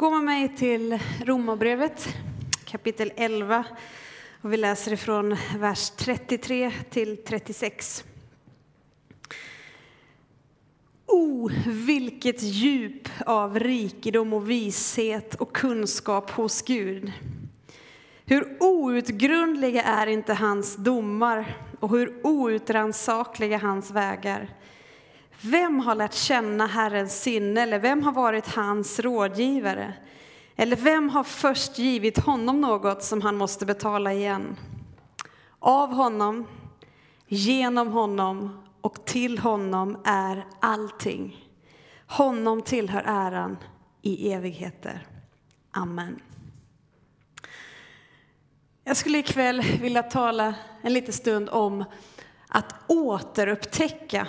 Gå med mig till Romarbrevet kapitel 11 och vi läser ifrån vers 33 till 36. O, oh, vilket djup av rikedom och vishet och kunskap hos Gud. Hur outgrundliga är inte hans domar och hur outrannsakliga hans vägar. Vem har lärt känna Herrens sinne eller vem har varit hans rådgivare? Eller vem har först givit honom något som han måste betala igen? Av honom, genom honom och till honom är allting. Honom tillhör äran i evigheter. Amen. Jag skulle ikväll vilja tala en liten stund om att återupptäcka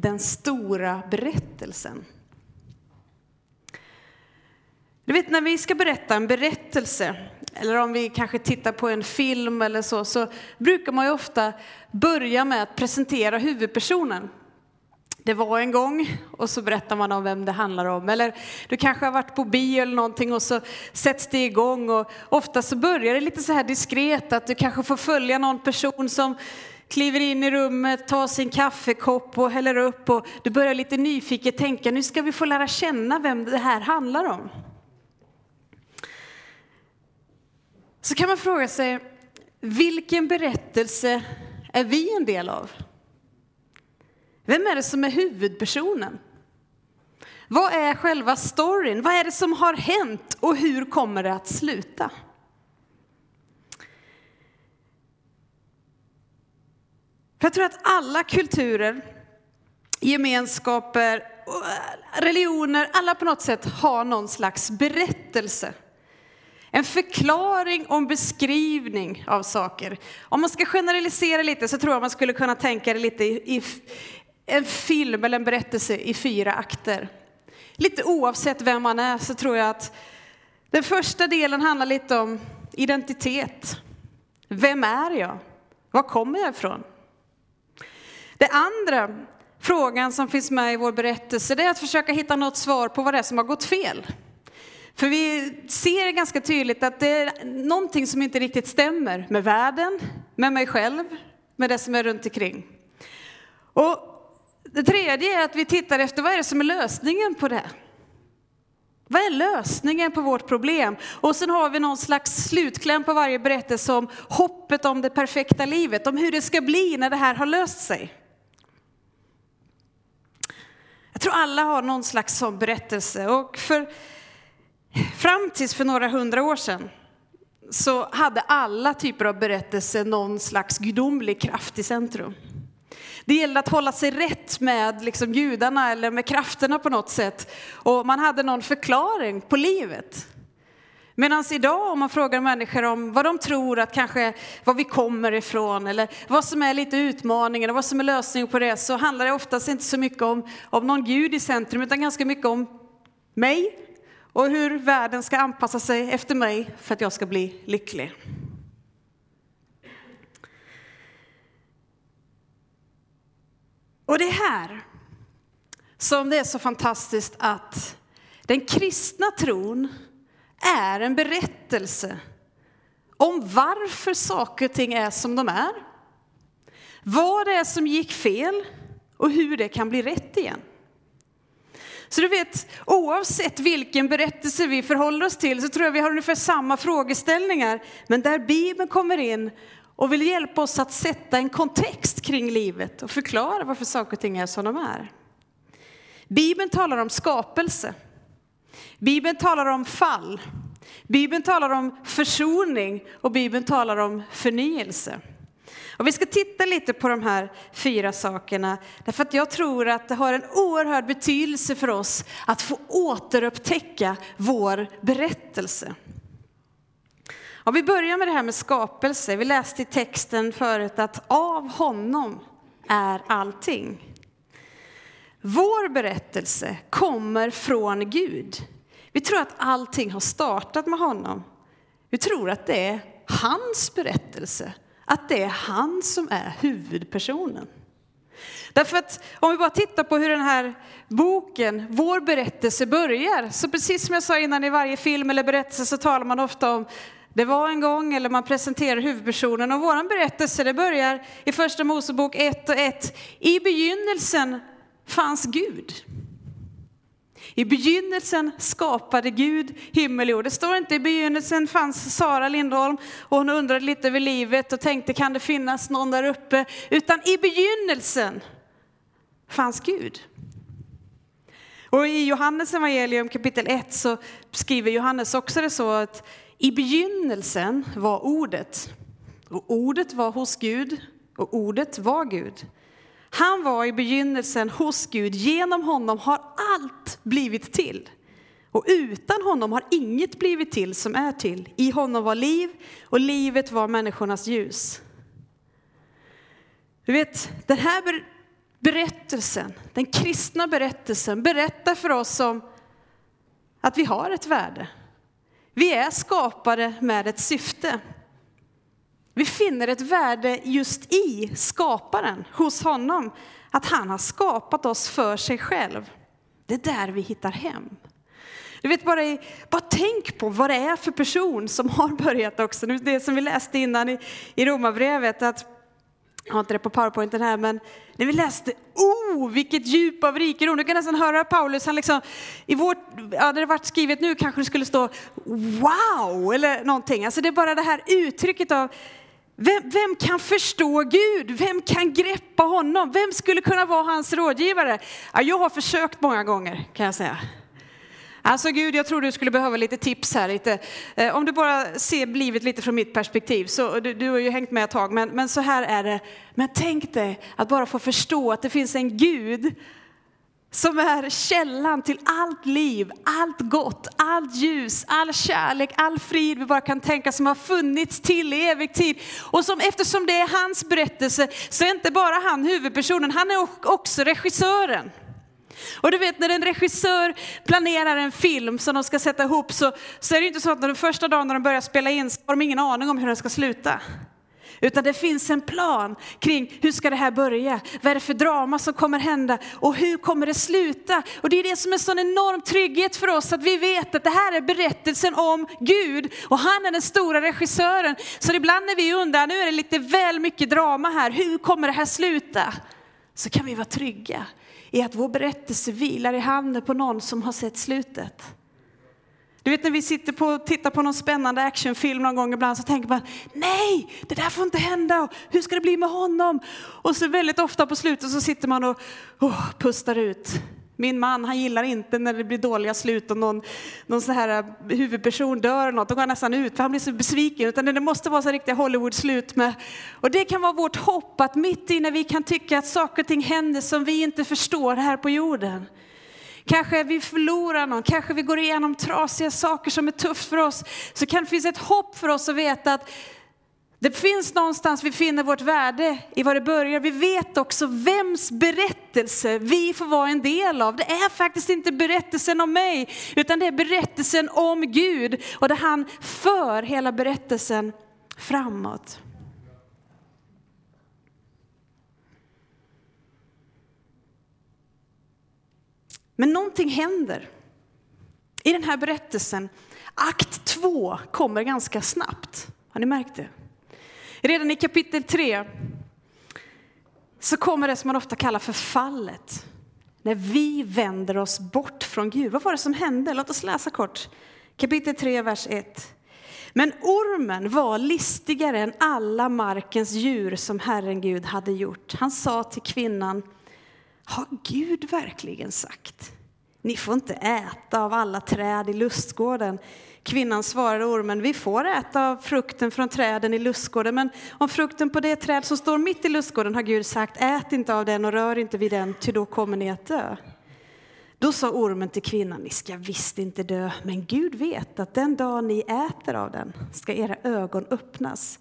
den stora berättelsen. Du vet när vi ska berätta en berättelse, eller om vi kanske tittar på en film eller så, så brukar man ju ofta börja med att presentera huvudpersonen. Det var en gång och så berättar man om vem det handlar om. Eller du kanske har varit på bio eller någonting och så sätts det igång och ofta så börjar det lite så här diskret att du kanske får följa någon person som kliver in i rummet, tar sin kaffekopp och häller upp och du börjar lite nyfiket tänka, nu ska vi få lära känna vem det här handlar om. Så kan man fråga sig, vilken berättelse är vi en del av? Vem är det som är huvudpersonen? Vad är själva storyn? Vad är det som har hänt och hur kommer det att sluta? För jag tror att alla kulturer, gemenskaper, religioner, alla på något sätt har någon slags berättelse. En förklaring och en beskrivning av saker. Om man ska generalisera lite så tror jag man skulle kunna tänka det lite i, en film eller en berättelse i fyra akter. Lite oavsett vem man är så tror jag att den första delen handlar lite om identitet. Vem är jag? Var kommer jag ifrån? Det andra frågan som finns med i vår berättelse det är att försöka hitta något svar på vad det är som har gått fel. För vi ser ganska tydligt att det är någonting som inte riktigt stämmer med världen, med mig själv, med det som är runt omkring. Och det tredje är att vi tittar efter vad är det som är lösningen på det. Vad är lösningen på vårt problem? Och sen har vi någon slags slutkläm på varje berättelse om hoppet om det perfekta livet, om hur det ska bli när det här har löst sig. Jag tror alla har någon slags sån berättelse och för, fram tills för några hundra år sedan så hade alla typer av berättelser någon slags gudomlig kraft i centrum. Det gällde att hålla sig rätt med liksom gudarna eller med krafterna på något sätt. Och man hade någon förklaring på livet. Medan idag om man frågar människor om vad de tror att kanske var vi kommer ifrån eller vad som är lite utmaningen och vad som är lösningen på det så handlar det oftast inte så mycket om, om någon gud i centrum utan ganska mycket om mig och hur världen ska anpassa sig efter mig för att jag ska bli lycklig. Och det är här som det är så fantastiskt att den kristna tron är en berättelse om varför saker och ting är som de är. Vad det är som gick fel och hur det kan bli rätt igen. Så du vet, oavsett vilken berättelse vi förhåller oss till så tror jag vi har ungefär samma frågeställningar. Men där Bibeln kommer in och vill hjälpa oss att sätta en kontext kring livet och förklara varför saker och ting är som de är. Bibeln talar om skapelse. Bibeln talar om fall. Bibeln talar om försoning och Bibeln talar om förnyelse. Och vi ska titta lite på de här fyra sakerna, därför att jag tror att det har en oerhörd betydelse för oss att få återupptäcka vår berättelse. Om vi börjar med det här med skapelse. Vi läste i texten förut att av honom är allting. Vår berättelse kommer från Gud. Vi tror att allting har startat med honom. Vi tror att det är hans berättelse, att det är han som är huvudpersonen. Därför att om vi bara tittar på hur den här boken, vår berättelse börjar, så precis som jag sa innan i varje film eller berättelse så talar man ofta om det var en gång, eller man presenterar huvudpersonen. Och vår berättelse det börjar i första Mosebok 1 och 1. I begynnelsen fanns Gud. I begynnelsen skapade Gud himmel och jord. Det står inte i begynnelsen fanns Sara Lindholm och hon undrade lite över livet och tänkte kan det finnas någon där uppe? Utan i begynnelsen fanns Gud. Och i Johannes evangelium kapitel 1 så skriver Johannes också det så att i begynnelsen var ordet och ordet var hos Gud och ordet var Gud. Han var i begynnelsen hos Gud, genom honom har allt blivit till. Och utan honom har inget blivit till som är till. I honom var liv och livet var människornas ljus. Du vet, den här berättelsen, den kristna berättelsen berättar för oss om att vi har ett värde. Vi är skapade med ett syfte. Vi finner ett värde just i skaparen, hos honom. Att han har skapat oss för sig själv. Det är där vi hittar hem. Du vet, bara, i, bara tänk på vad det är för person som har börjat också. Det som vi läste innan i, i Romarbrevet, att jag har inte det på powerpointen här, men när vi läste, oh vilket djup av rikedom. Du kan nästan höra Paulus, han liksom, i vårt, ja det varit skrivet nu kanske det skulle stå wow eller någonting. Alltså det är bara det här uttrycket av vem, vem, kan förstå Gud? Vem kan greppa honom? Vem skulle kunna vara hans rådgivare? Ja, jag har försökt många gånger kan jag säga. Alltså Gud, jag tror du skulle behöva lite tips här. Lite. Eh, om du bara ser livet lite från mitt perspektiv, så du, du har ju hängt med ett tag, men, men så här är det. Men tänk dig att bara få förstå att det finns en Gud som är källan till allt liv, allt gott, allt ljus, all kärlek, all frid vi bara kan tänka som har funnits till i evig tid. Och som eftersom det är hans berättelse så är inte bara han huvudpersonen, han är också regissören. Och du vet när en regissör planerar en film som de ska sätta ihop så, så är det inte så att den första dagen när de börjar spela in så har de ingen aning om hur den ska sluta. Utan det finns en plan kring hur ska det här börja? Vad är det för drama som kommer hända? Och hur kommer det sluta? Och det är det som är en sån enorm trygghet för oss att vi vet att det här är berättelsen om Gud och han är den stora regissören. Så ibland när vi undrar, nu är det lite väl mycket drama här, hur kommer det här sluta? Så kan vi vara trygga i att vår berättelse vilar i handen på någon som har sett slutet. Du vet när vi sitter på och tittar på någon spännande actionfilm någon gång ibland så tänker man nej, det där får inte hända. Hur ska det bli med honom? Och så väldigt ofta på slutet så sitter man och oh, pustar ut. Min man han gillar inte när det blir dåliga slut och någon, någon så här eh, huvudperson dör eller något. Då går han nästan ut för han blir så besviken. Utan det måste vara så riktiga Hollywood-slut med. Och det kan vara vårt hopp att mitt i när vi kan tycka att saker och ting händer som vi inte förstår här på jorden Kanske vi förlorar någon, kanske vi går igenom trasiga saker som är tufft för oss. Så kan det finnas ett hopp för oss att veta att det finns någonstans vi finner vårt värde i var det börjar. Vi vet också vems berättelse vi får vara en del av. Det är faktiskt inte berättelsen om mig, utan det är berättelsen om Gud och där han för hela berättelsen framåt. Men någonting händer i den här berättelsen. Akt 2 kommer ganska snabbt. Har ni märkt det? Redan i kapitel 3 så kommer det som man ofta kallar för fallet. När vi vänder oss bort från Gud. Vad var det som hände? Låt oss läsa kort. Kapitel 3, vers 1. Men ormen var listigare än alla markens djur som Herren Gud hade gjort. Han sa till kvinnan, har Gud verkligen sagt? Ni får inte äta av alla träd i lustgården. Kvinnan svarade ormen, vi får äta av frukten från träden i lustgården, men om frukten på det träd som står mitt i lustgården har Gud sagt, ät inte av den och rör inte vid den, ty då kommer ni att dö. Då sa ormen till kvinnan, ni ska visst inte dö, men Gud vet att den dag ni äter av den ska era ögon öppnas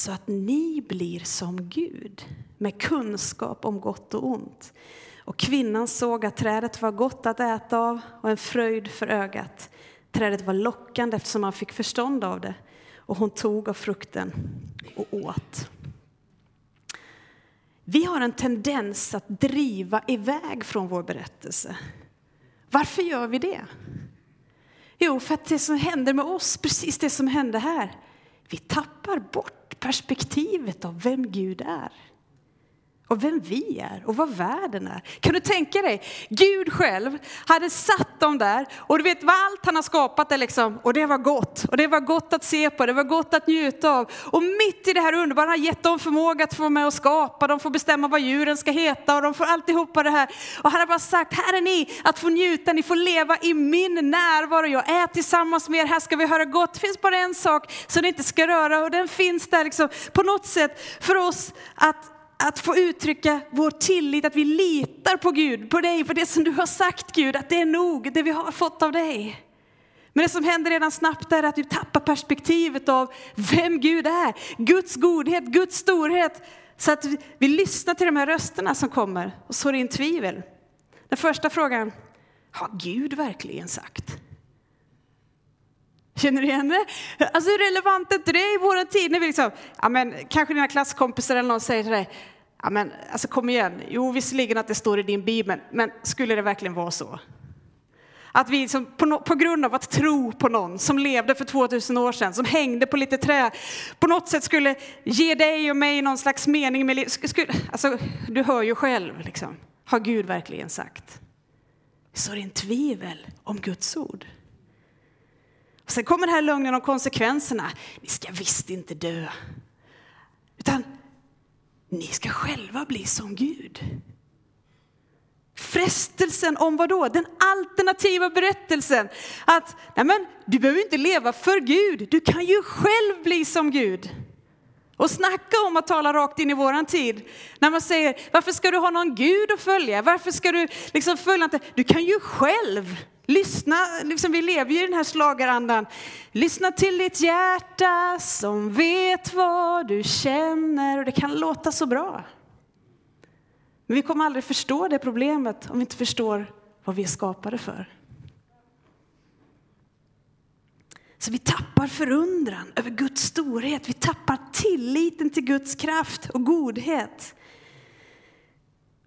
så att ni blir som Gud med kunskap om gott och ont. Och kvinnan såg att trädet var gott att äta av och en fröjd för ögat. Trädet var lockande eftersom man fick förstånd av det och hon tog av frukten och åt. vi har en tendens att driva iväg från vår berättelse. Varför gör vi det? Jo, för att det som händer med oss, precis det som hände här, vi tappar bort perspektivet av vem Gud är och vem vi är och vad världen är. Kan du tänka dig, Gud själv hade satt dem där och du vet vad allt han har skapat är liksom, och det var gott och det var gott att se på, det var gott att njuta av. Och mitt i det här underbara, han har gett dem förmåga att få med och skapa, de får bestämma vad djuren ska heta och de får alltihopa det här. Och han har bara sagt, här är ni att få njuta, ni får leva i min närvaro, jag är tillsammans med er, här ska vi höra gott. Det finns bara en sak som ni inte ska röra och den finns där liksom på något sätt för oss att att få uttrycka vår tillit, att vi litar på Gud, på dig, på det som du har sagt Gud, att det är nog, det vi har fått av dig. Men det som händer redan snabbt är att du tappar perspektivet av vem Gud är, Guds godhet, Guds storhet. Så att vi lyssnar till de här rösterna som kommer och sår in tvivel. Den första frågan, har Gud verkligen sagt? Känner du igen det? Alltså hur relevant är inte det i vår tid när vi liksom, ja men kanske dina klasskompisar eller någon säger till dig, ja men alltså kom igen, jo visserligen att det står i din bibel, men skulle det verkligen vara så? Att vi som, på, no, på, grund av att tro på någon som levde för 2000 år sedan, som hängde på lite trä, på något sätt skulle ge dig och mig någon slags mening med livet. Alltså, du hör ju själv, liksom. har Gud verkligen sagt? Så är det en tvivel om Guds ord. Sen kommer den här lögnen om konsekvenserna. Ni ska visst inte dö. Utan ni ska själva bli som Gud. Frestelsen om vad då? Den alternativa berättelsen. Att nej men, du behöver inte leva för Gud, du kan ju själv bli som Gud. Och snacka om att tala rakt in i våran tid. När man säger, varför ska du ha någon Gud att följa? Varför ska du liksom följa inte? Du kan ju själv Lyssna, liksom vi lever ju i den här slagarandan. Lyssna till ditt hjärta som vet vad du känner och det kan låta så bra. Men vi kommer aldrig förstå det problemet om vi inte förstår vad vi är skapade för. Så vi tappar förundran över Guds storhet, vi tappar tilliten till Guds kraft och godhet.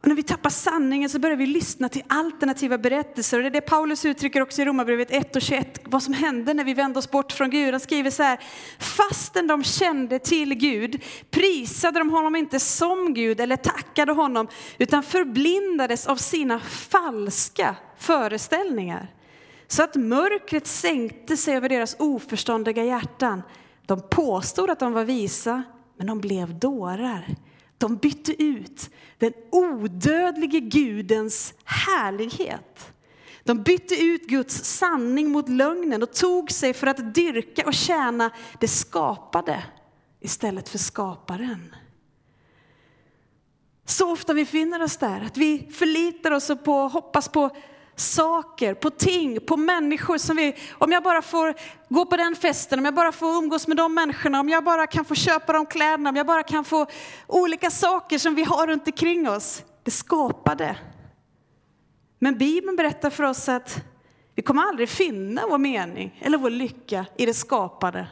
Och när vi tappar sanningen så börjar vi lyssna till alternativa berättelser. Och det är det Paulus uttrycker också i Romarbrevet 1 och 21, vad som hände när vi vände oss bort från Gud. Han skriver så här, fastän de kände till Gud prisade de honom inte som Gud eller tackade honom, utan förblindades av sina falska föreställningar. Så att mörkret sänkte sig över deras oförståndiga hjärtan. De påstod att de var visa, men de blev dårar. De bytte ut den odödlige Gudens härlighet. De bytte ut Guds sanning mot lögnen och tog sig för att dyrka och tjäna det skapade istället för skaparen. Så ofta vi finner oss där, att vi förlitar oss på, hoppas på saker, på ting, på människor som vi, om jag bara får gå på den festen, om jag bara får umgås med de människorna, om jag bara kan få köpa de kläderna, om jag bara kan få olika saker som vi har runt omkring oss. Det skapade. Men Bibeln berättar för oss att vi kommer aldrig finna vår mening eller vår lycka i det skapade,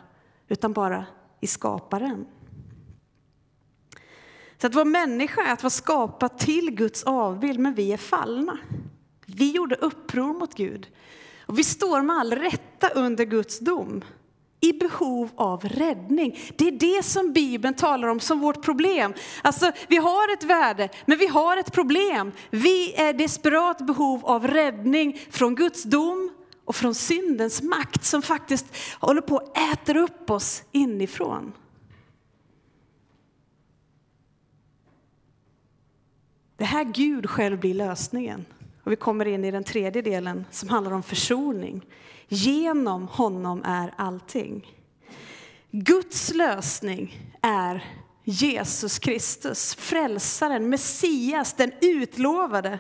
utan bara i skaparen. Så att vara människa är att vara skapad till Guds avbild, men vi är fallna. Vi gjorde uppror mot Gud. Och vi står med all rätta under Guds dom i behov av räddning. Det är det som Bibeln talar om som vårt problem. Alltså, vi har ett värde, men vi har ett problem. Vi är desperat behov av räddning från Guds dom och från syndens makt som faktiskt håller på att äta upp oss inifrån. Det här Gud själv blir lösningen. Och vi kommer in i den tredje delen som handlar om försoning. Genom honom är allting. Guds lösning är Jesus Kristus, frälsaren, Messias, den utlovade.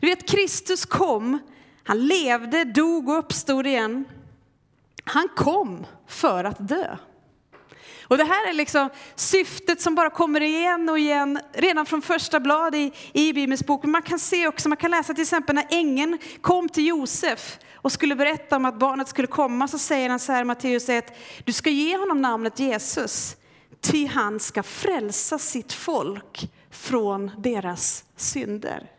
Du vet, Kristus kom, han levde, dog och uppstod igen. Han kom för att dö. Och det här är liksom syftet som bara kommer igen och igen redan från första blad i, i Bibelns bok. Men man kan se också, man kan läsa till exempel när ängeln kom till Josef och skulle berätta om att barnet skulle komma så säger han så här Matteus 1, du ska ge honom namnet Jesus, ty han ska frälsa sitt folk från deras synder.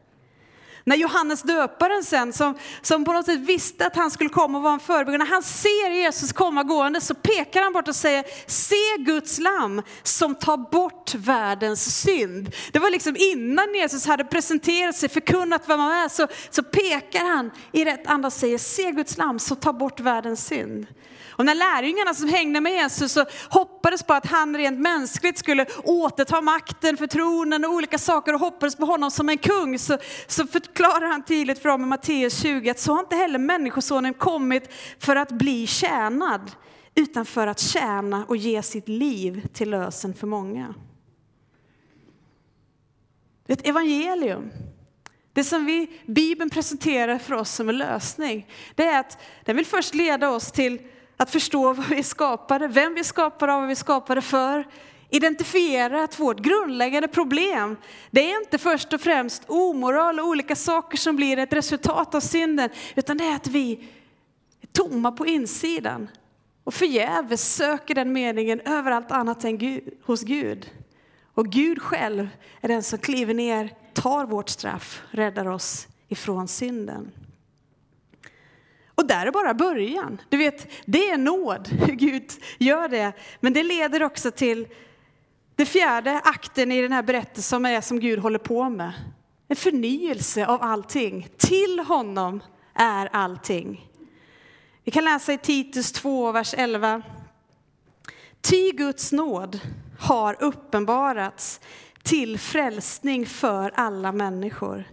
När Johannes döparen sen, som, som på något sätt visste att han skulle komma och vara en förebild, när han ser Jesus komma gående så pekar han bort och säger, se Guds lamm som tar bort världens synd. Det var liksom innan Jesus hade presenterat sig, förkunnat vem han är, så, så pekar han i rätt anda och säger, se Guds lamm som tar bort världens synd. Och när lärjungarna som hängde med Jesus så hoppades på att han rent mänskligt skulle återta makten för tronen och olika saker och hoppades på honom som en kung så, så förklarar han tydligt för dem i Matteus 20 att så har inte heller människosonen kommit för att bli tjänad utan för att tjäna och ge sitt liv till lösen för många. Ett evangelium. Det som vi, Bibeln presenterar för oss som en lösning, det är att den vill först leda oss till att förstå vad vi är skapade, vem vi är skapade av, vad vi är skapade för. Identifiera att vårt grundläggande problem, det är inte först och främst omoral och olika saker som blir ett resultat av synden, utan det är att vi är tomma på insidan och förgäves söker den meningen överallt annat än Gud, hos Gud. Och Gud själv är den som kliver ner, tar vårt straff, räddar oss ifrån synden. Och där är bara början. Du vet, det är nåd hur Gud gör det. Men det leder också till det fjärde akten i den här berättelsen som är som Gud håller på med. En förnyelse av allting. Till honom är allting. Vi kan läsa i Titus 2, vers 11. Ty Guds nåd har uppenbarats till frälsning för alla människor.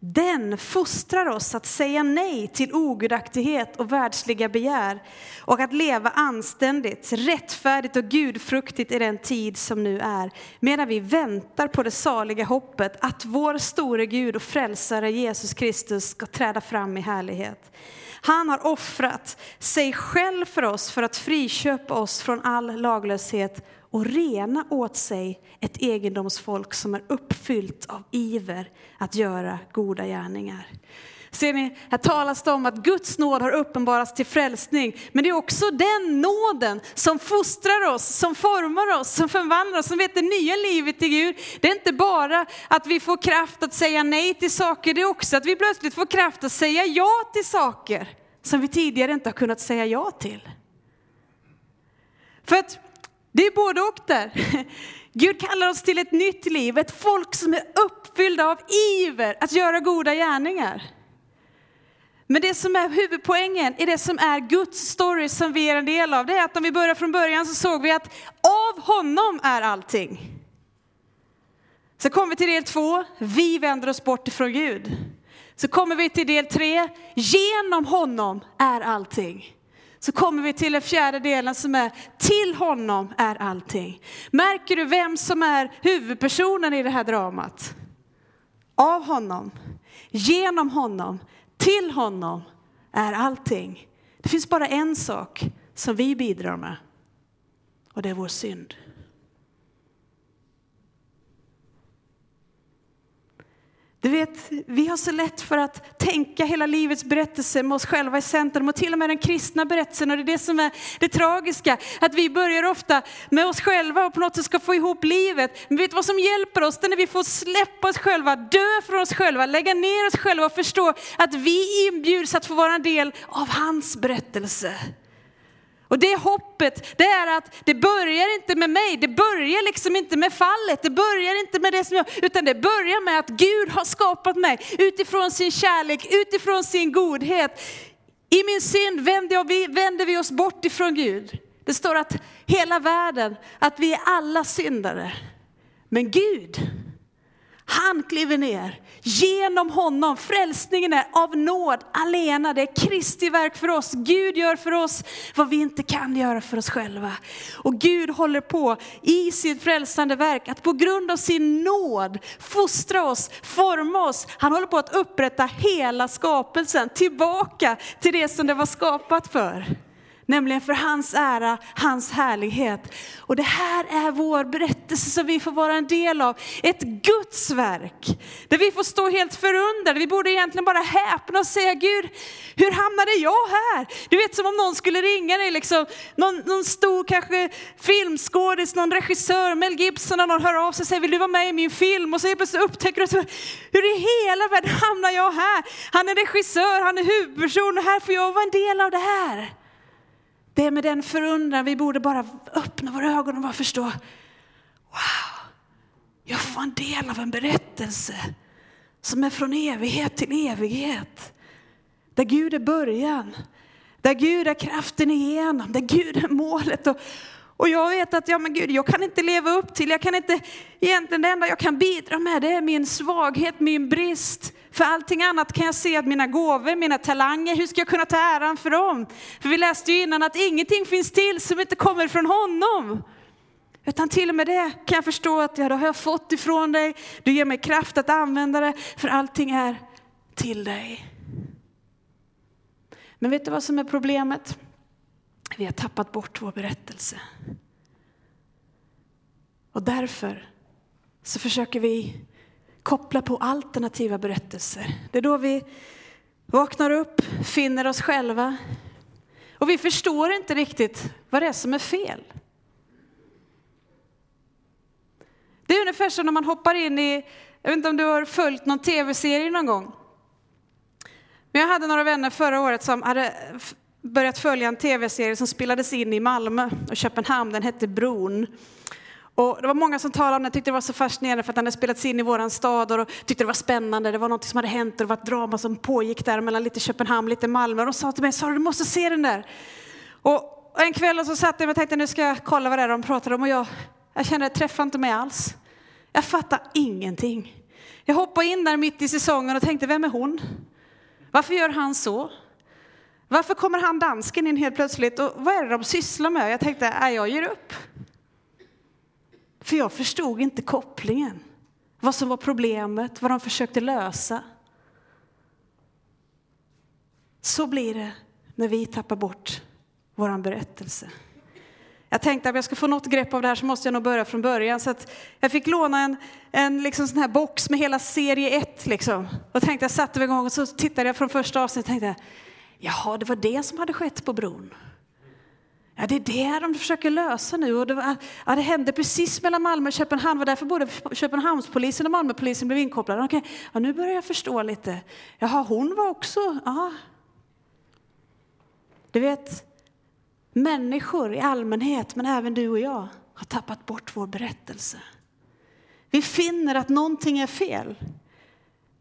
Den fostrar oss att säga nej till ogudaktighet och världsliga begär och att leva anständigt, rättfärdigt och gudfruktigt i den tid som nu är, medan vi väntar på det saliga hoppet att vår store Gud och frälsare Jesus Kristus ska träda fram i härlighet. Han har offrat sig själv för oss för att friköpa oss från all laglöshet och rena åt sig ett egendomsfolk som är uppfyllt av iver att göra goda gärningar. Ser ni, här talas det om att Guds nåd har uppenbarats till frälsning, men det är också den nåden som fostrar oss, som formar oss, som förvandlar oss, som vet det nya livet i Gud. Det är inte bara att vi får kraft att säga nej till saker, det är också att vi plötsligt får kraft att säga ja till saker som vi tidigare inte har kunnat säga ja till. För att det är både och där. Gud kallar oss till ett nytt liv, ett folk som är uppfyllda av iver att göra goda gärningar. Men det som är huvudpoängen i det som är Guds story som vi är en del av, det är att om vi börjar från början så såg vi att av honom är allting. Så kommer vi till del två, vi vänder oss bort ifrån Gud. Så kommer vi till del tre, genom honom är allting så kommer vi till den fjärde delen som är till honom är allting. Märker du vem som är huvudpersonen i det här dramat? Av honom, genom honom, till honom är allting. Det finns bara en sak som vi bidrar med och det är vår synd. Du vet, vi har så lätt för att tänka hela livets berättelse med oss själva i centrum och till och med den kristna berättelsen. Och det är det som är det tragiska, att vi börjar ofta med oss själva och på något sätt ska få ihop livet. Men vet du vad som hjälper oss? Det är när vi får släppa oss själva, dö från oss själva, lägga ner oss själva och förstå att vi inbjuds att få vara en del av hans berättelse. Och det hoppet, det är att det börjar inte med mig, det börjar liksom inte med fallet, det börjar inte med det som jag, utan det börjar med att Gud har skapat mig utifrån sin kärlek, utifrån sin godhet. I min synd vänder, vi, vänder vi oss bort ifrån Gud. Det står att hela världen, att vi är alla syndare. Men Gud, han kliver ner. Genom honom, frälsningen är av nåd alena. Det är Kristi verk för oss. Gud gör för oss vad vi inte kan göra för oss själva. Och Gud håller på i sitt frälsande verk att på grund av sin nåd fostra oss, forma oss. Han håller på att upprätta hela skapelsen tillbaka till det som det var skapat för nämligen för hans ära, hans härlighet. Och det här är vår berättelse som vi får vara en del av. Ett Guds verk, där vi får stå helt förundrade. Vi borde egentligen bara häpna och säga, Gud, hur hamnade jag här? Du vet som om någon skulle ringa dig, liksom, någon, någon stor kanske filmskådis, någon regissör, Mel Gibson, och någon hör av sig och säger, vill du vara med i min film? Och så plötsligt upptäcker du, hur i hela världen hamnar jag här? Han är regissör, han är huvudperson och här får jag vara en del av det här. Det är med den förundran vi borde bara öppna våra ögon och bara förstå, wow, jag får vara en del av en berättelse som är från evighet till evighet. Där Gud är början, där Gud är kraften igenom, där Gud är målet. Och, och jag vet att ja, men Gud, jag kan inte leva upp till, jag kan inte, egentligen det enda jag kan bidra med det är min svaghet, min brist. För allting annat kan jag se att mina gåvor, mina talanger, hur ska jag kunna ta äran för dem? För vi läste ju innan att ingenting finns till som inte kommer från honom. Utan till och med det kan jag förstå att ja, det har jag fått ifrån dig. Du ger mig kraft att använda det, för allting är till dig. Men vet du vad som är problemet? Vi har tappat bort vår berättelse. Och därför så försöker vi koppla på alternativa berättelser. Det är då vi vaknar upp, finner oss själva och vi förstår inte riktigt vad det är som är fel. Det är ungefär som när man hoppar in i, jag vet inte om du har följt någon tv-serie någon gång. Men jag hade några vänner förra året som hade börjat följa en tv-serie som spelades in i Malmö och Köpenhamn. Den hette Bron. Och det var många som talade om den, tyckte det var så fascinerande för att den hade spelats in i våran stad och tyckte det var spännande. Det var något som hade hänt och det var ett drama som pågick där mellan lite Köpenhamn, lite Malmö. Och de sa till mig, Sara du måste se den där. Och en kväll så satt jag och tänkte nu ska jag kolla vad det är de pratar om och jag, jag kände att det träffade inte mig alls. Jag fattade ingenting. Jag hoppade in där mitt i säsongen och tänkte, vem är hon? Varför gör han så? Varför kommer han dansken in helt plötsligt? Och vad är det de sysslar med? Jag tänkte, nej, jag ger upp. För jag förstod inte kopplingen. Vad som var problemet, vad de försökte lösa. Så blir det när vi tappar bort vår berättelse. Jag tänkte att om jag ska få något grepp av det här så måste jag nog börja från början. Så att jag fick låna en, en liksom sån här box med hela serie 1. Liksom. Och tänkte jag satte mig igång och så tittade jag från första avsnittet och tänkte, jaha, det var det som hade skett på bron. Ja, det är det de försöker lösa nu. Och det, var, ja, det hände precis mellan Malmö och Köpenhamn. Det var därför både Köpenhamnspolisen och Malmöpolisen blev inkopplade. Okej, ja, nu börjar jag förstå lite. Jaha, hon var också... Ja. Du vet, människor i allmänhet, men även du och jag, har tappat bort vår berättelse. Vi finner att någonting är fel.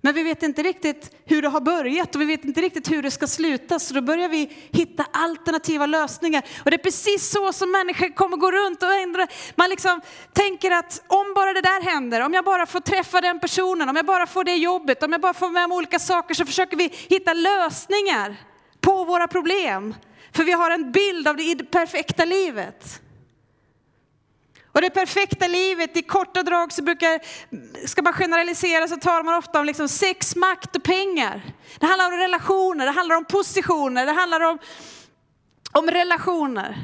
Men vi vet inte riktigt hur det har börjat och vi vet inte riktigt hur det ska sluta. Så då börjar vi hitta alternativa lösningar. Och det är precis så som människor kommer gå runt och ändra. Man liksom tänker att om bara det där händer, om jag bara får träffa den personen, om jag bara får det jobbet, om jag bara får med om olika saker så försöker vi hitta lösningar på våra problem. För vi har en bild av det perfekta livet. Och det perfekta livet, i korta drag så brukar, ska man generalisera så talar man ofta om liksom sex, makt och pengar. Det handlar om relationer, det handlar om positioner, det handlar om, om relationer.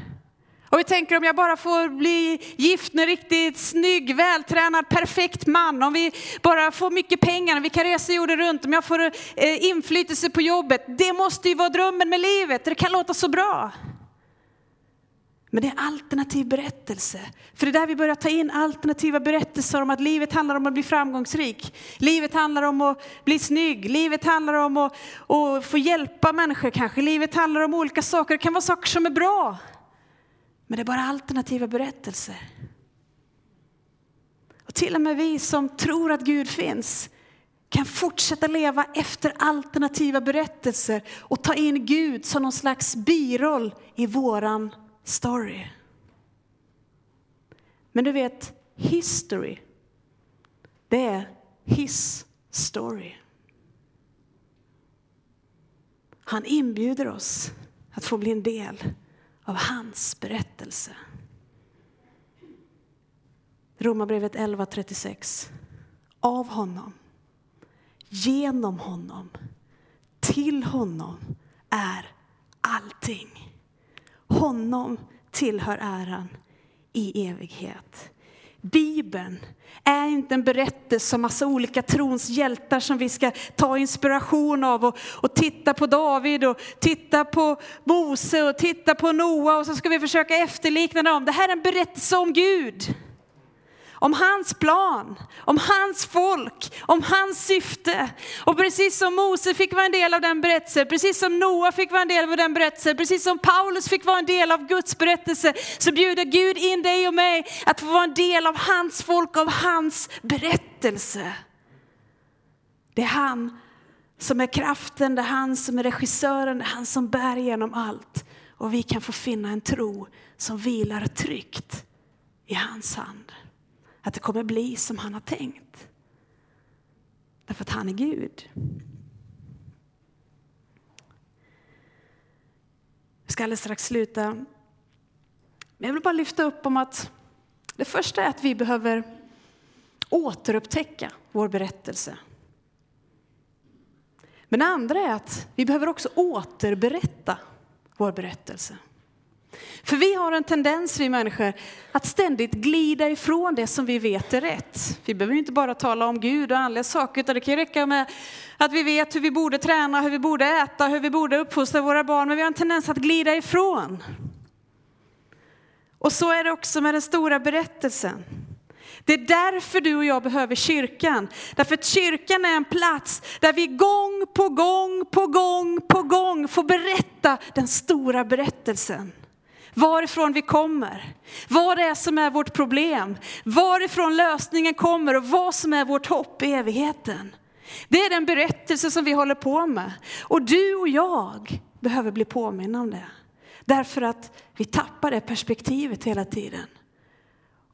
Och vi tänker om jag bara får bli gift med en riktigt snygg, vältränad, perfekt man, om vi bara får mycket pengar, om vi kan resa jorden runt, om jag får eh, inflytelse på jobbet. Det måste ju vara drömmen med livet, det kan låta så bra. Men det är alternativ berättelse. För det är där vi börjar ta in alternativa berättelser om att livet handlar om att bli framgångsrik. Livet handlar om att bli snygg. Livet handlar om att, att få hjälpa människor kanske. Livet handlar om olika saker. Det kan vara saker som är bra. Men det är bara alternativa berättelser. Och till och med vi som tror att Gud finns kan fortsätta leva efter alternativa berättelser och ta in Gud som någon slags biroll i våran story. Men du vet, history, det är his story. Han inbjuder oss att få bli en del av hans berättelse. Romarbrevet 11.36. Av honom, genom honom, till honom är allting. Honom tillhör äran i evighet. Bibeln är inte en berättelse om massa olika trons hjältar som vi ska ta inspiration av och, och titta på David och titta på Mose och titta på Noa och så ska vi försöka efterlikna dem. Det här är en berättelse om Gud om hans plan, om hans folk, om hans syfte. Och precis som Mose fick vara en del av den berättelsen, precis som Noa fick vara en del av den berättelsen, precis som Paulus fick vara en del av Guds berättelse, så bjuder Gud in dig och mig att få vara en del av hans folk, av hans berättelse. Det är han som är kraften, det är han som är regissören, det är han som bär igenom allt. Och vi kan få finna en tro som vilar tryggt i hans hand att det kommer bli som han har tänkt. Därför att han är Gud. Jag ska alldeles strax sluta. Men jag vill bara lyfta upp om att det första är att vi behöver återupptäcka vår berättelse. Men det andra är att vi behöver också återberätta vår berättelse. För vi har en tendens, vi människor, att ständigt glida ifrån det som vi vet är rätt. Vi behöver inte bara tala om Gud och andliga saker, utan det kan räcka med att vi vet hur vi borde träna, hur vi borde äta, hur vi borde uppfostra våra barn, men vi har en tendens att glida ifrån. Och så är det också med den stora berättelsen. Det är därför du och jag behöver kyrkan. Därför att kyrkan är en plats där vi gång på gång på gång på gång får berätta den stora berättelsen varifrån vi kommer, vad det är som är vårt problem, varifrån lösningen kommer och vad som är vårt hopp i evigheten. Det är den berättelse som vi håller på med. Och du och jag behöver bli påminna om det. Därför att vi tappar det perspektivet hela tiden.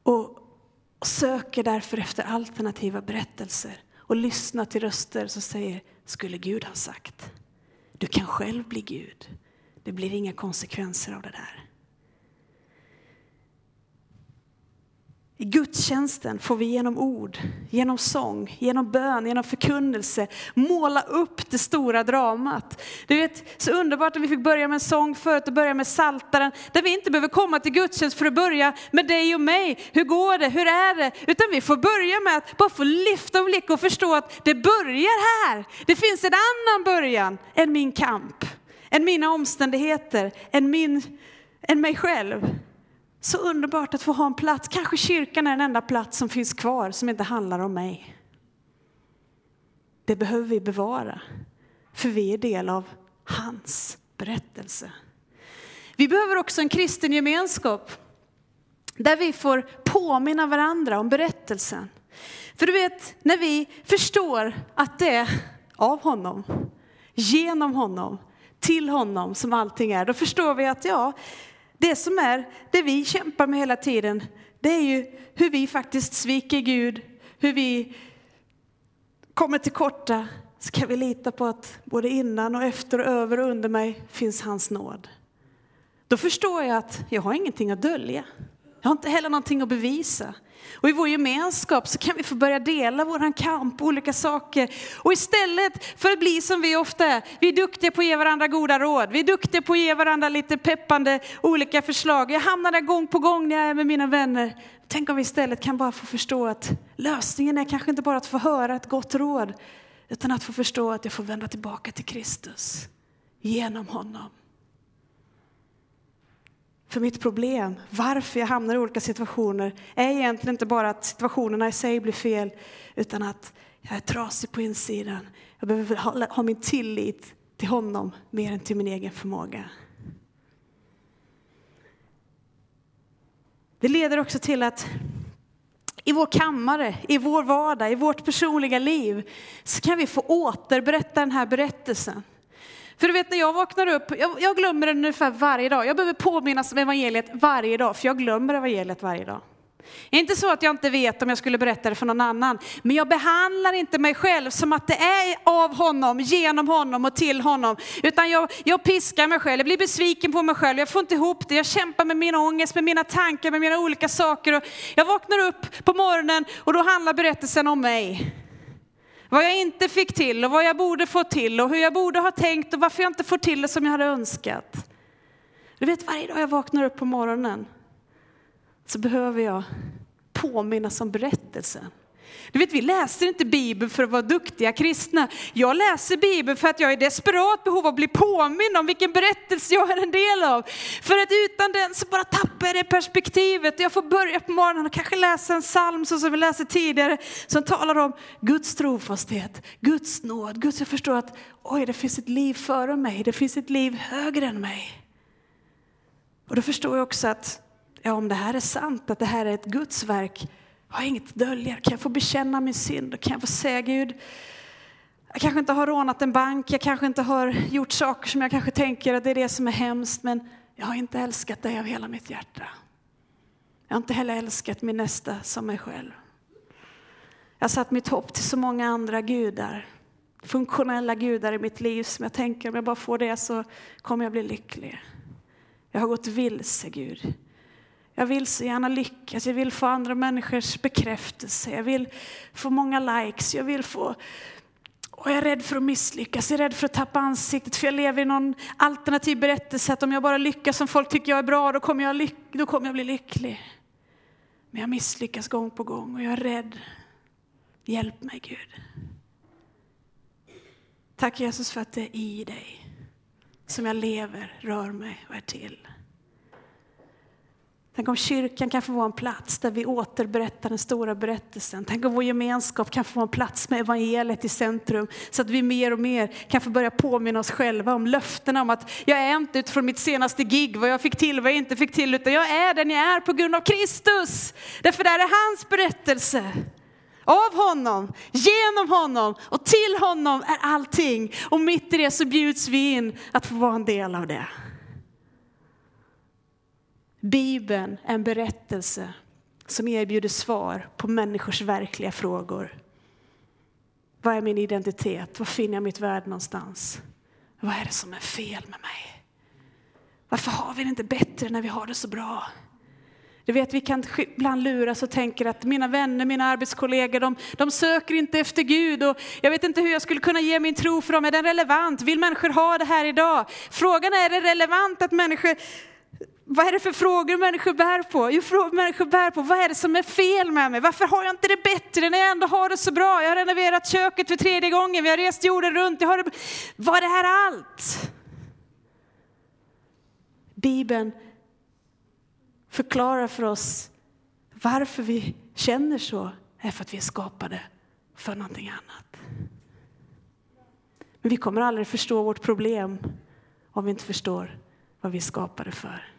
Och söker därför efter alternativa berättelser och lyssnar till röster som säger, skulle Gud ha sagt? Du kan själv bli Gud. Det blir inga konsekvenser av det där. I gudstjänsten får vi genom ord, genom sång, genom bön, genom förkunnelse måla upp det stora dramat. Du vet, så underbart att vi fick börja med en sång förut och börja med saltaren där vi inte behöver komma till gudstjänst för att börja med dig och mig. Hur går det? Hur är det? Utan vi får börja med att bara få lyfta en blick och förstå att det börjar här. Det finns en annan början än min kamp, än mina omständigheter, än, min, än mig själv. Så underbart att få ha en plats. Kanske kyrkan är den enda plats som finns kvar som inte handlar om mig. Det behöver vi bevara, för vi är del av hans berättelse. Vi behöver också en kristen gemenskap där vi får påminna varandra om berättelsen. För du vet, när vi förstår att det är av honom, genom honom, till honom som allting är, då förstår vi att ja, det som är, det vi kämpar med hela tiden, det är ju hur vi faktiskt sviker Gud, hur vi kommer till korta. Ska vi lita på att både innan och efter och över och under mig finns hans nåd. Då förstår jag att jag har ingenting att dölja. Jag har inte heller någonting att bevisa. Och i vår gemenskap så kan vi få börja dela våran kamp, olika saker. Och istället för att bli som vi ofta är, vi är duktiga på att ge varandra goda råd, vi är duktiga på att ge varandra lite peppande olika förslag. Jag hamnar där gång på gång när jag är med mina vänner. Tänk om vi istället kan bara få förstå att lösningen är kanske inte bara att få höra ett gott råd, utan att få förstå att jag får vända tillbaka till Kristus genom honom. För mitt problem, varför jag hamnar i olika situationer, är egentligen inte bara att situationerna i sig blir fel, utan att jag är trasig på insidan. Jag behöver ha, ha min tillit till honom mer än till min egen förmåga. Det leder också till att i vår kammare, i vår vardag, i vårt personliga liv så kan vi få återberätta den här berättelsen. För du vet när jag vaknar upp, jag, jag glömmer den ungefär varje dag. Jag behöver påminnas om evangeliet varje dag, för jag glömmer evangeliet varje dag. Det är inte så att jag inte vet om jag skulle berätta det för någon annan, men jag behandlar inte mig själv som att det är av honom, genom honom och till honom. Utan jag, jag piskar mig själv, jag blir besviken på mig själv, jag får inte ihop det, jag kämpar med min ångest, med mina tankar, med mina olika saker. Och jag vaknar upp på morgonen och då handlar berättelsen om mig. Vad jag inte fick till och vad jag borde få till och hur jag borde ha tänkt och varför jag inte får till det som jag hade önskat. Du vet varje dag jag vaknar upp på morgonen så behöver jag påminnas om berättelsen. Du vet, vi läser inte Bibeln för att vara duktiga kristna. Jag läser Bibeln för att jag är i desperat behov av att bli påmind om vilken berättelse jag är en del av. För att utan den så bara tappar jag det perspektivet. Jag får börja på morgonen och kanske läsa en psalm så som vi läste tidigare, som talar om Guds trofasthet, Guds nåd. Guds, jag förstår att oj, det finns ett liv före mig, det finns ett liv högre än mig. Och då förstår jag också att ja, om det här är sant, att det här är ett Guds verk, jag har inget att dölja. Kan jag få bekänna min synd? Kan jag få säga Gud, jag kanske inte har rånat en bank, jag kanske inte har gjort saker som jag kanske tänker att det är det som är hemskt, men jag har inte älskat dig av hela mitt hjärta. Jag har inte heller älskat min nästa som mig själv. Jag har satt mitt hopp till så många andra gudar, funktionella gudar i mitt liv som jag tänker om jag bara får det så kommer jag bli lycklig. Jag har gått vilse, Gud. Jag vill så gärna lyckas, jag vill få andra människors bekräftelse, jag vill få många likes, jag vill få och jag är rädd för att misslyckas, jag är rädd för att tappa ansiktet för jag lever i någon alternativ berättelse att om jag bara lyckas som folk tycker jag är bra då kommer jag, lyck då kommer jag bli lycklig. Men jag misslyckas gång på gång och jag är rädd. Hjälp mig Gud. Tack Jesus för att det är i dig som jag lever, rör mig och är till. Tänk om kyrkan kan få vara en plats där vi återberättar den stora berättelsen. Tänk om vår gemenskap kan få vara en plats med evangeliet i centrum så att vi mer och mer kan få börja påminna oss själva om löftena om att jag är inte utifrån mitt senaste gig, vad jag fick till, vad jag inte fick till, utan jag är den jag är på grund av Kristus. Därför det här är hans berättelse. Av honom, genom honom och till honom är allting. Och mitt i det så bjuds vi in att få vara en del av det. Bibeln är en berättelse som erbjuder svar på människors verkliga frågor. Vad är min identitet? Var finner jag mitt värde någonstans? Vad är det som är fel med mig? Varför har vi det inte bättre när vi har det så bra? Du vet, vi kan ibland luras och tänka att mina vänner, mina arbetskollegor, de, de, söker inte efter Gud och jag vet inte hur jag skulle kunna ge min tro för dem. Är den relevant? Vill människor ha det här idag? Frågan är, är det relevant att människor vad är det för frågor människor bär på? Jo, människor bär på vad är det som är fel med mig? Varför har jag inte det bättre när jag ändå har det så bra? Jag har renoverat köket för tredje gången, vi har rest jorden runt. Jag har det... Var det här allt? Bibeln förklarar för oss varför vi känner så, är för att vi är skapade för någonting annat. Men vi kommer aldrig förstå vårt problem om vi inte förstår vad vi är skapade för.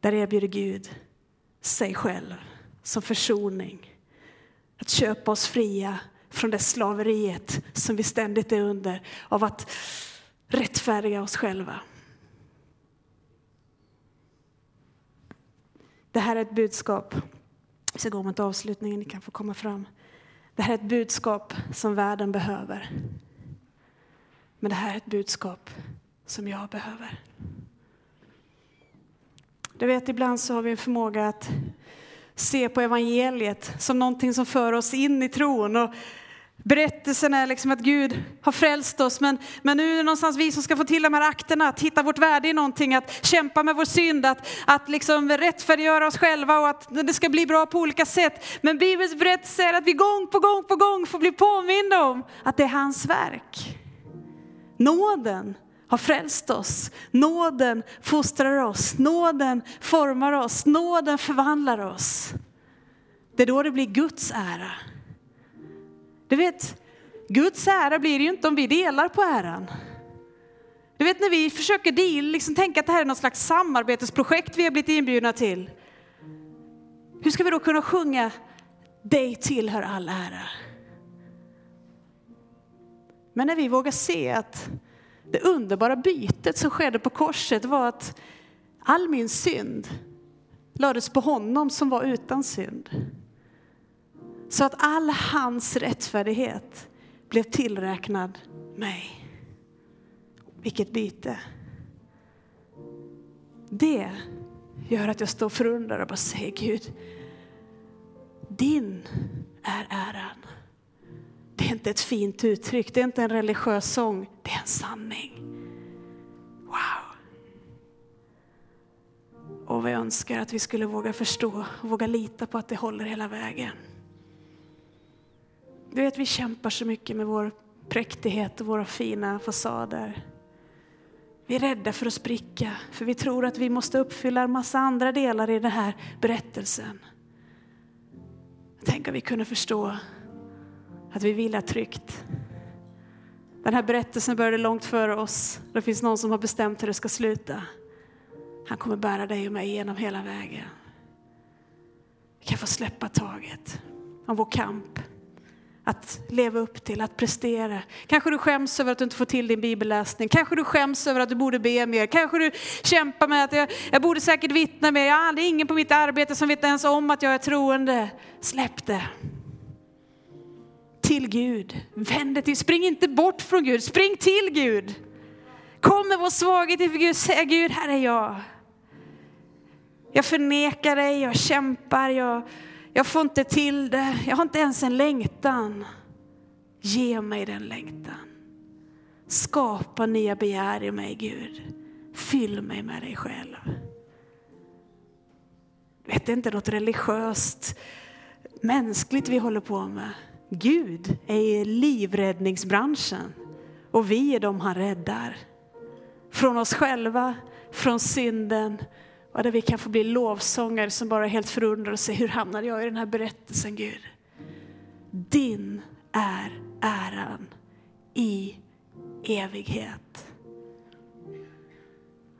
Där erbjuder Gud sig själv som försoning. Att köpa oss fria från det slaveriet som vi ständigt är under av att rättfärdiga oss själva. Det här är ett budskap, jag ska gå mot avslutningen, ni kan få komma fram. Det här är ett budskap som världen behöver. Men det här är ett budskap som jag behöver. Du vet, ibland så har vi en förmåga att se på evangeliet som någonting som för oss in i tron. Och berättelsen är liksom att Gud har frälst oss, men, men nu är det någonstans vi som ska få till de här akterna, att hitta vårt värde i någonting, att kämpa med vår synd, att, att liksom rättfärdiggöra oss själva och att det ska bli bra på olika sätt. Men Bibelns berättelse är att vi gång på gång på gång får bli påminda om att det är hans verk. Nåden har frälst oss. Nåden fostrar oss, nåden formar oss, nåden förvandlar oss. Det är då det blir Guds ära. Du vet, Guds ära blir det ju inte om vi delar på äran. Du vet när vi försöker deal, liksom tänka att det här är något slags samarbetsprojekt vi har blivit inbjudna till. Hur ska vi då kunna sjunga dig tillhör all ära? Men när vi vågar se att det underbara bytet som skedde på korset var att all min synd lades på honom som var utan synd. Så att all hans rättfärdighet blev tillräknad mig. Vilket byte. Det gör att jag står förundrad och bara säger Gud, din är äran. Det är inte ett fint uttryck, det är inte en religiös sång, det är en sanning. Wow. Och vi önskar att vi skulle våga förstå och våga lita på att det håller hela vägen. Du vet, vi kämpar så mycket med vår präktighet och våra fina fasader. Vi är rädda för att spricka, för vi tror att vi måste uppfylla en massa andra delar i den här berättelsen. Tänk om vi kunde förstå att vi vilar tryggt. Den här berättelsen började långt före oss. Det finns någon som har bestämt hur det ska sluta. Han kommer bära dig och mig genom hela vägen. Vi kan få släppa taget om vår kamp att leva upp till, att prestera. Kanske du skäms över att du inte får till din bibelläsning. Kanske du skäms över att du borde be mer. Kanske du kämpar med att jag, jag borde säkert vittna mer. Ja, det är ingen på mitt arbete som vet ens om att jag är troende. Släpp det. Till Gud. Vänd dig till. Spring inte bort från Gud. Spring till Gud. Kom med vår svaghet inför Gud. Säg Gud, här är jag. Jag förnekar dig, jag kämpar, jag jag får inte till det, jag har inte ens en längtan. Ge mig den längtan. Skapa nya begär i mig Gud. Fyll mig med dig själv. Vet, det är inte något religiöst, mänskligt vi håller på med. Gud är i livräddningsbranschen och vi är de han räddar. Från oss själva, från synden och där vi kan få bli lovsångare som bara helt förundrar och säger, hur hamnade jag i den här berättelsen Gud? Din är äran i evighet.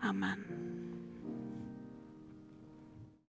Amen.